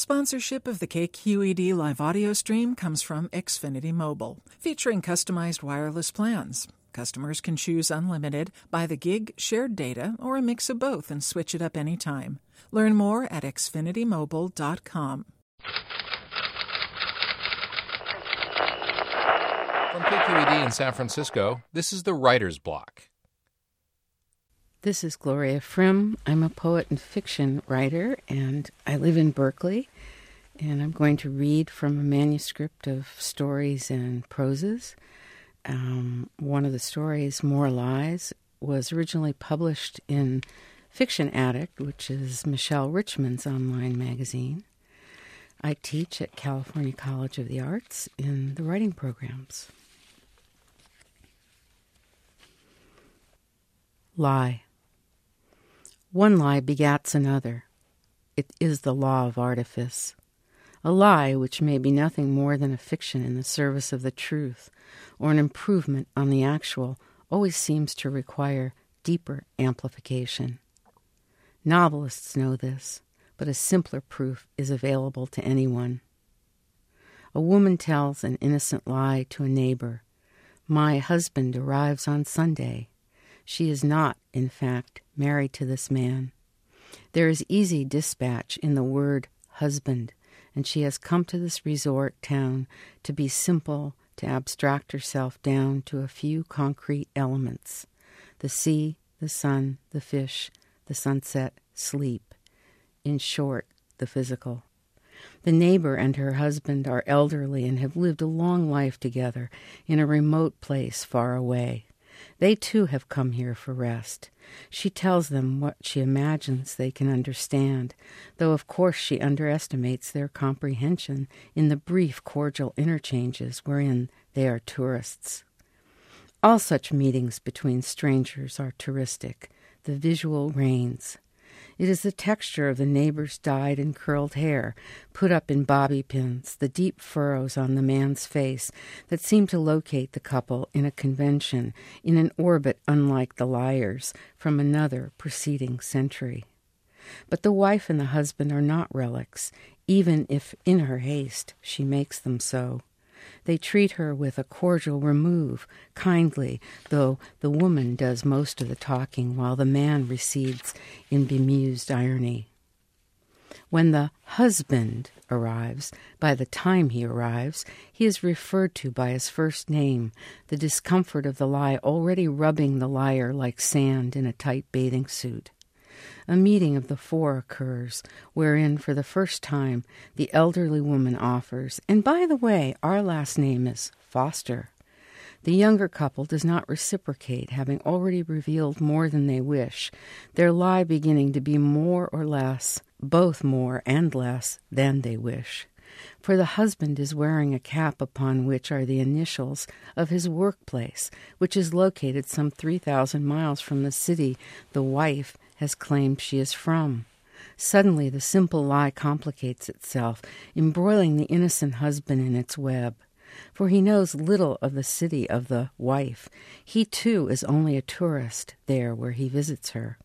Sponsorship of the KQED live audio stream comes from Xfinity Mobile, featuring customized wireless plans. Customers can choose unlimited, by the gig, shared data, or a mix of both and switch it up anytime. Learn more at xfinitymobile.com. From KQED in San Francisco, this is the Writer's Block. This is Gloria Frym. I'm a poet and fiction writer, and I live in Berkeley. And I'm going to read from a manuscript of stories and proses. Um, one of the stories, More Lies, was originally published in Fiction Attic, which is Michelle Richmond's online magazine. I teach at California College of the Arts in the writing programs. Lie. One lie begats another. It is the law of artifice. A lie which may be nothing more than a fiction in the service of the truth, or an improvement on the actual, always seems to require deeper amplification. Novelists know this, but a simpler proof is available to anyone. A woman tells an innocent lie to a neighbor My husband arrives on Sunday. She is not, in fact, married to this man. There is easy dispatch in the word husband, and she has come to this resort town to be simple, to abstract herself down to a few concrete elements the sea, the sun, the fish, the sunset, sleep. In short, the physical. The neighbor and her husband are elderly and have lived a long life together in a remote place far away. They too have come here for rest. She tells them what she imagines they can understand, though of course she underestimates their comprehension in the brief cordial interchanges wherein they are tourists. All such meetings between strangers are touristic. The visual reigns. It is the texture of the neighbor's dyed and curled hair, put up in bobby pins, the deep furrows on the man's face that seem to locate the couple in a convention, in an orbit unlike the liar's from another preceding century. But the wife and the husband are not relics, even if in her haste she makes them so. They treat her with a cordial remove, kindly, though the woman does most of the talking while the man recedes in bemused irony. When the husband arrives, by the time he arrives, he is referred to by his first name, the discomfort of the lie already rubbing the liar like sand in a tight bathing suit a meeting of the four occurs, wherein for the first time the elderly woman offers, and by the way, our last name is Foster. The younger couple does not reciprocate, having already revealed more than they wish, their lie beginning to be more or less, both more and less, than they wish. For the husband is wearing a cap upon which are the initials of his workplace, which is located some 3,000 miles from the city the wife has claimed she is from. Suddenly, the simple lie complicates itself, embroiling the innocent husband in its web. For he knows little of the city of the wife. He, too, is only a tourist there where he visits her.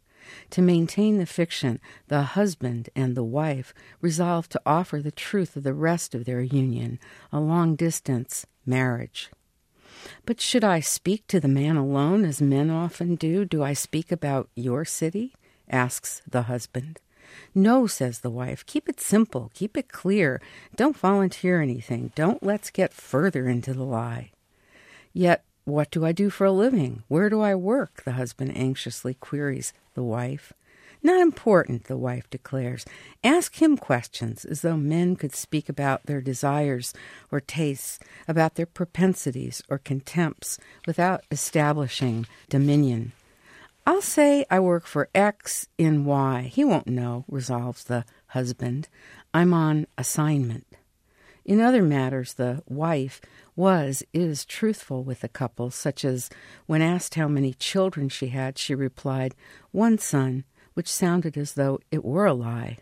To maintain the fiction, the husband and the wife resolve to offer the truth of the rest of their union, a long distance marriage. But should I speak to the man alone, as men often do? Do I speak about your city? Asks the husband. No, says the wife. Keep it simple. Keep it clear. Don't volunteer anything. Don't let's get further into the lie. Yet, what do I do for a living? Where do I work? The husband anxiously queries the wife. Not important, the wife declares. Ask him questions as though men could speak about their desires or tastes, about their propensities or contempts, without establishing dominion. I'll say I work for X in Y. He won't know, resolves the husband. I'm on assignment. In other matters, the wife was, is truthful with the couple, such as when asked how many children she had, she replied, One son, which sounded as though it were a lie.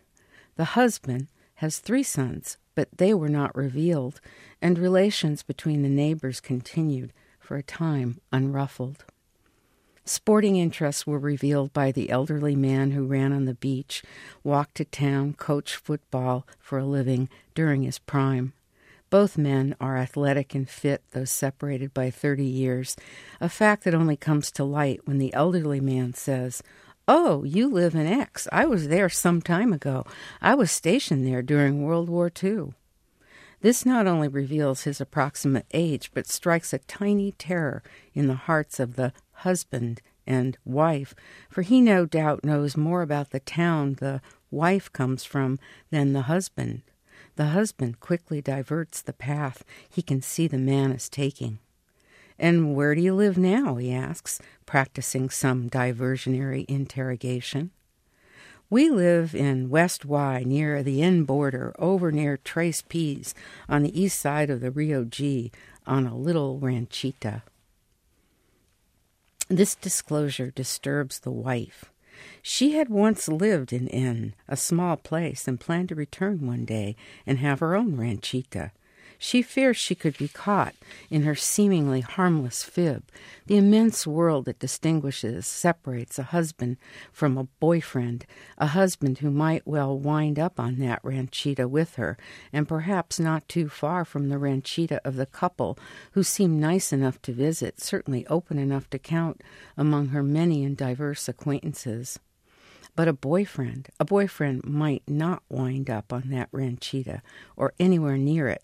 The husband has three sons, but they were not revealed, and relations between the neighbors continued for a time unruffled. Sporting interests were revealed by the elderly man who ran on the beach, walked to town, coached football for a living during his prime. Both men are athletic and fit, though separated by 30 years, a fact that only comes to light when the elderly man says, Oh, you live in X. I was there some time ago. I was stationed there during World War II. This not only reveals his approximate age, but strikes a tiny terror in the hearts of the husband and wife, for he no doubt knows more about the town the wife comes from than the husband. The husband quickly diverts the path he can see the man is taking. And where do you live now? he asks, practicing some diversionary interrogation. We live in West Y near the N border, over near Tres P's on the east side of the Rio G on a little ranchita. This disclosure disturbs the wife. She had once lived in N, a small place, and planned to return one day and have her own ranchita. She fears she could be caught in her seemingly harmless fib. The immense world that distinguishes, separates a husband from a boyfriend, a husband who might well wind up on that ranchita with her, and perhaps not too far from the ranchita of the couple who seemed nice enough to visit, certainly open enough to count among her many and diverse acquaintances. But a boyfriend, a boyfriend might not wind up on that ranchita or anywhere near it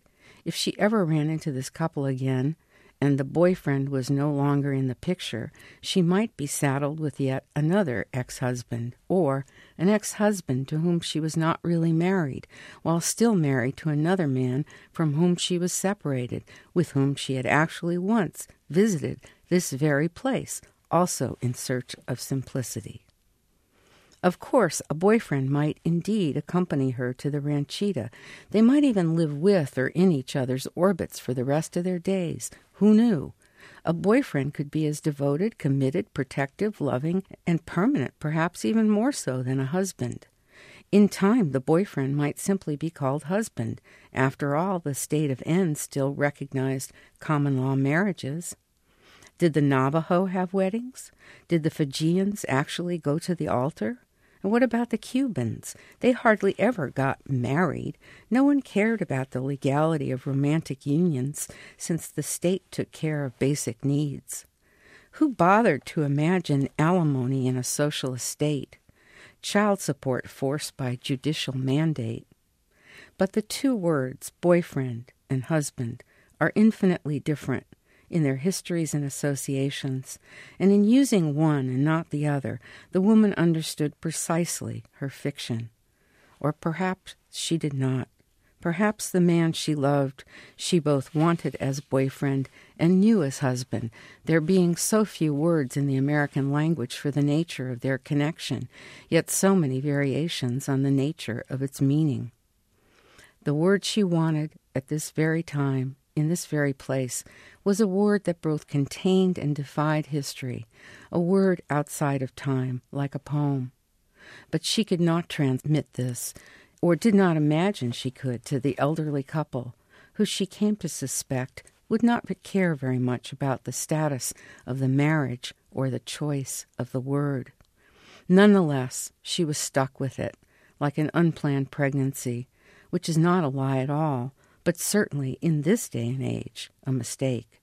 if she ever ran into this couple again, and the boyfriend was no longer in the picture, she might be saddled with yet another ex husband, or an ex husband to whom she was not really married, while still married to another man from whom she was separated, with whom she had actually once visited this very place, also in search of simplicity. Of course, a boyfriend might indeed accompany her to the ranchita. They might even live with or in each other's orbits for the rest of their days. Who knew? A boyfriend could be as devoted, committed, protective, loving, and permanent, perhaps even more so than a husband. In time, the boyfriend might simply be called husband. After all, the state of N still recognized common law marriages. Did the Navajo have weddings? Did the Fijians actually go to the altar? And what about the Cubans? They hardly ever got married. No one cared about the legality of romantic unions since the state took care of basic needs. Who bothered to imagine alimony in a socialist state? Child support forced by judicial mandate. But the two words, boyfriend and husband, are infinitely different in their histories and associations, and in using one and not the other, the woman understood precisely her fiction. Or perhaps she did not. Perhaps the man she loved she both wanted as boyfriend and knew as husband, there being so few words in the American language for the nature of their connection, yet so many variations on the nature of its meaning. The word she wanted at this very time in this very place was a word that both contained and defied history, a word outside of time, like a poem. But she could not transmit this, or did not imagine she could, to the elderly couple, who she came to suspect would not care very much about the status of the marriage or the choice of the word. Nonetheless, she was stuck with it, like an unplanned pregnancy, which is not a lie at all, but certainly in this day and age, a mistake,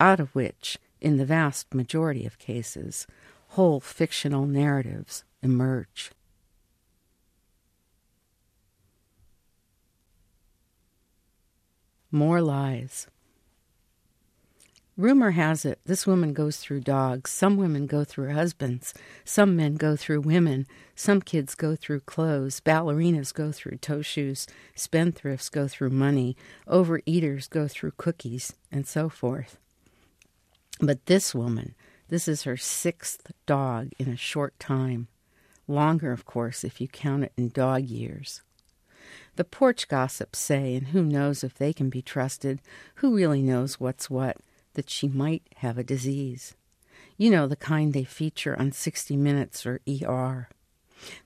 out of which, in the vast majority of cases, whole fictional narratives emerge. More lies. Rumor has it this woman goes through dogs, some women go through husbands, some men go through women, some kids go through clothes, ballerinas go through toe shoes, spendthrifts go through money, overeaters go through cookies, and so forth. But this woman, this is her sixth dog in a short time. Longer, of course, if you count it in dog years. The porch gossips say, and who knows if they can be trusted, who really knows what's what, that she might have a disease. You know, the kind they feature on 60 Minutes or ER.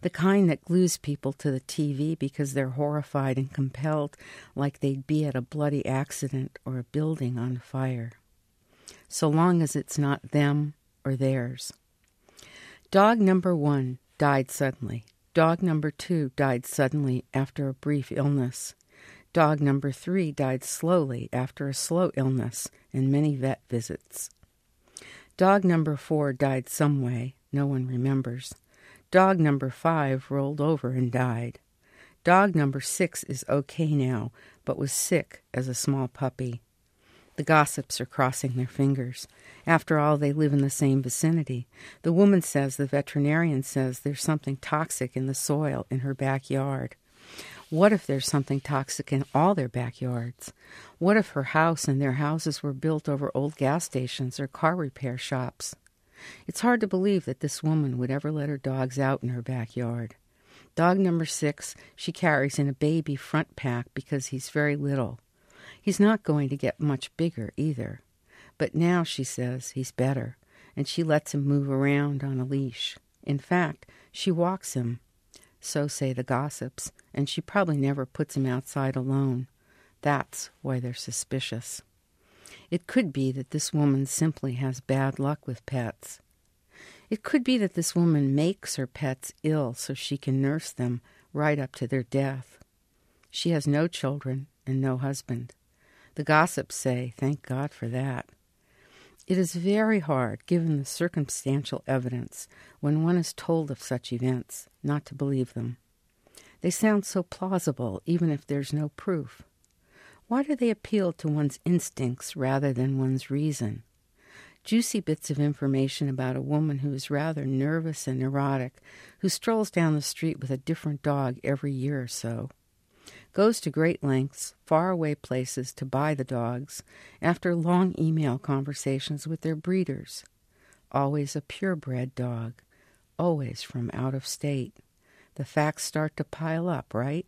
The kind that glues people to the TV because they're horrified and compelled, like they'd be at a bloody accident or a building on fire. So long as it's not them or theirs. Dog number one died suddenly. Dog number two died suddenly after a brief illness. Dog number three died slowly after a slow illness and many vet visits. Dog number four died some way, no one remembers. Dog number five rolled over and died. Dog number six is okay now, but was sick as a small puppy. The gossips are crossing their fingers. After all, they live in the same vicinity. The woman says, the veterinarian says, there's something toxic in the soil in her backyard. What if there's something toxic in all their backyards? What if her house and their houses were built over old gas stations or car repair shops? It's hard to believe that this woman would ever let her dogs out in her backyard. Dog number six she carries in a baby front pack because he's very little. He's not going to get much bigger either. But now, she says, he's better, and she lets him move around on a leash. In fact, she walks him so say the gossips, and she probably never puts him outside alone. That's why they're suspicious. It could be that this woman simply has bad luck with pets. It could be that this woman makes her pets ill so she can nurse them right up to their death. She has no children and no husband. The gossips say, thank God for that. It is very hard, given the circumstantial evidence, when one is told of such events, not to believe them. They sound so plausible, even if there's no proof. Why do they appeal to one's instincts rather than one's reason? Juicy bits of information about a woman who is rather nervous and neurotic, who strolls down the street with a different dog every year or so goes to great lengths, faraway places to buy the dogs, after long email conversations with their breeders. Always a purebred dog, always from out of state. The facts start to pile up, right?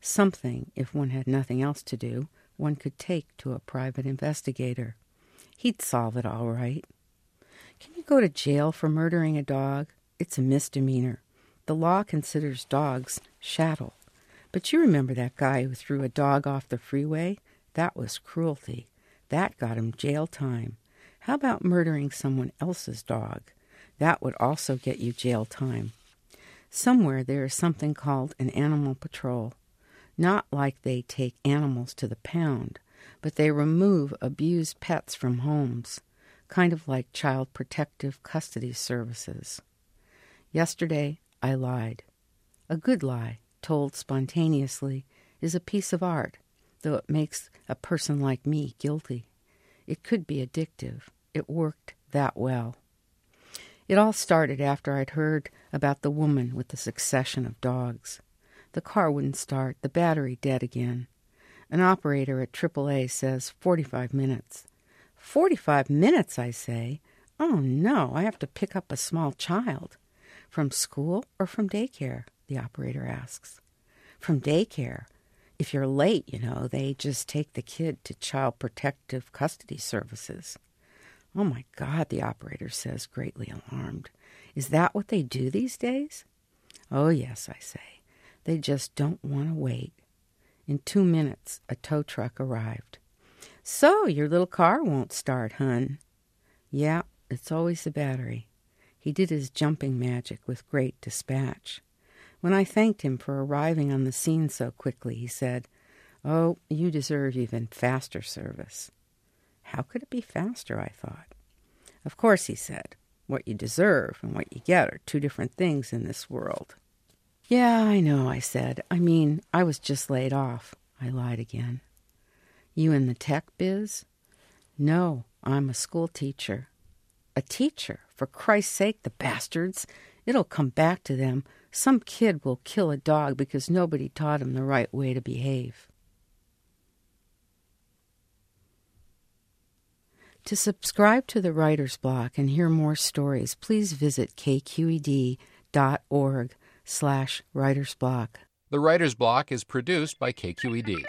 Something, if one had nothing else to do, one could take to a private investigator. He'd solve it all right. Can you go to jail for murdering a dog? It's a misdemeanor. The law considers dogs chattel. But you remember that guy who threw a dog off the freeway? That was cruelty. That got him jail time. How about murdering someone else's dog? That would also get you jail time. Somewhere there is something called an animal patrol. Not like they take animals to the pound, but they remove abused pets from homes, kind of like child protective custody services. Yesterday I lied. A good lie told spontaneously, is a piece of art, though it makes a person like me guilty. It could be addictive. It worked that well. It all started after I'd heard about the woman with the succession of dogs. The car wouldn't start, the battery dead again. An operator at AAA says 45 minutes. 45 minutes, I say. Oh no, I have to pick up a small child. From school or from daycare? The operator asks. From daycare. If you're late, you know, they just take the kid to Child Protective Custody Services. Oh my God, the operator says, greatly alarmed. Is that what they do these days? Oh, yes, I say. They just don't want to wait. In two minutes, a tow truck arrived. So, your little car won't start, hun. Yeah, it's always the battery. He did his jumping magic with great dispatch. When I thanked him for arriving on the scene so quickly, he said, Oh, you deserve even faster service. How could it be faster? I thought. Of course, he said, what you deserve and what you get are two different things in this world. Yeah, I know, I said. I mean, I was just laid off. I lied again. You in the tech biz? No, I'm a school teacher. A teacher? For Christ's sake, the bastards! It'll come back to them some kid will kill a dog because nobody taught him the right way to behave. To subscribe to the Writer's Block and hear more stories, please visit kqed.org slash writersblock. The Writer's Block is produced by KQED.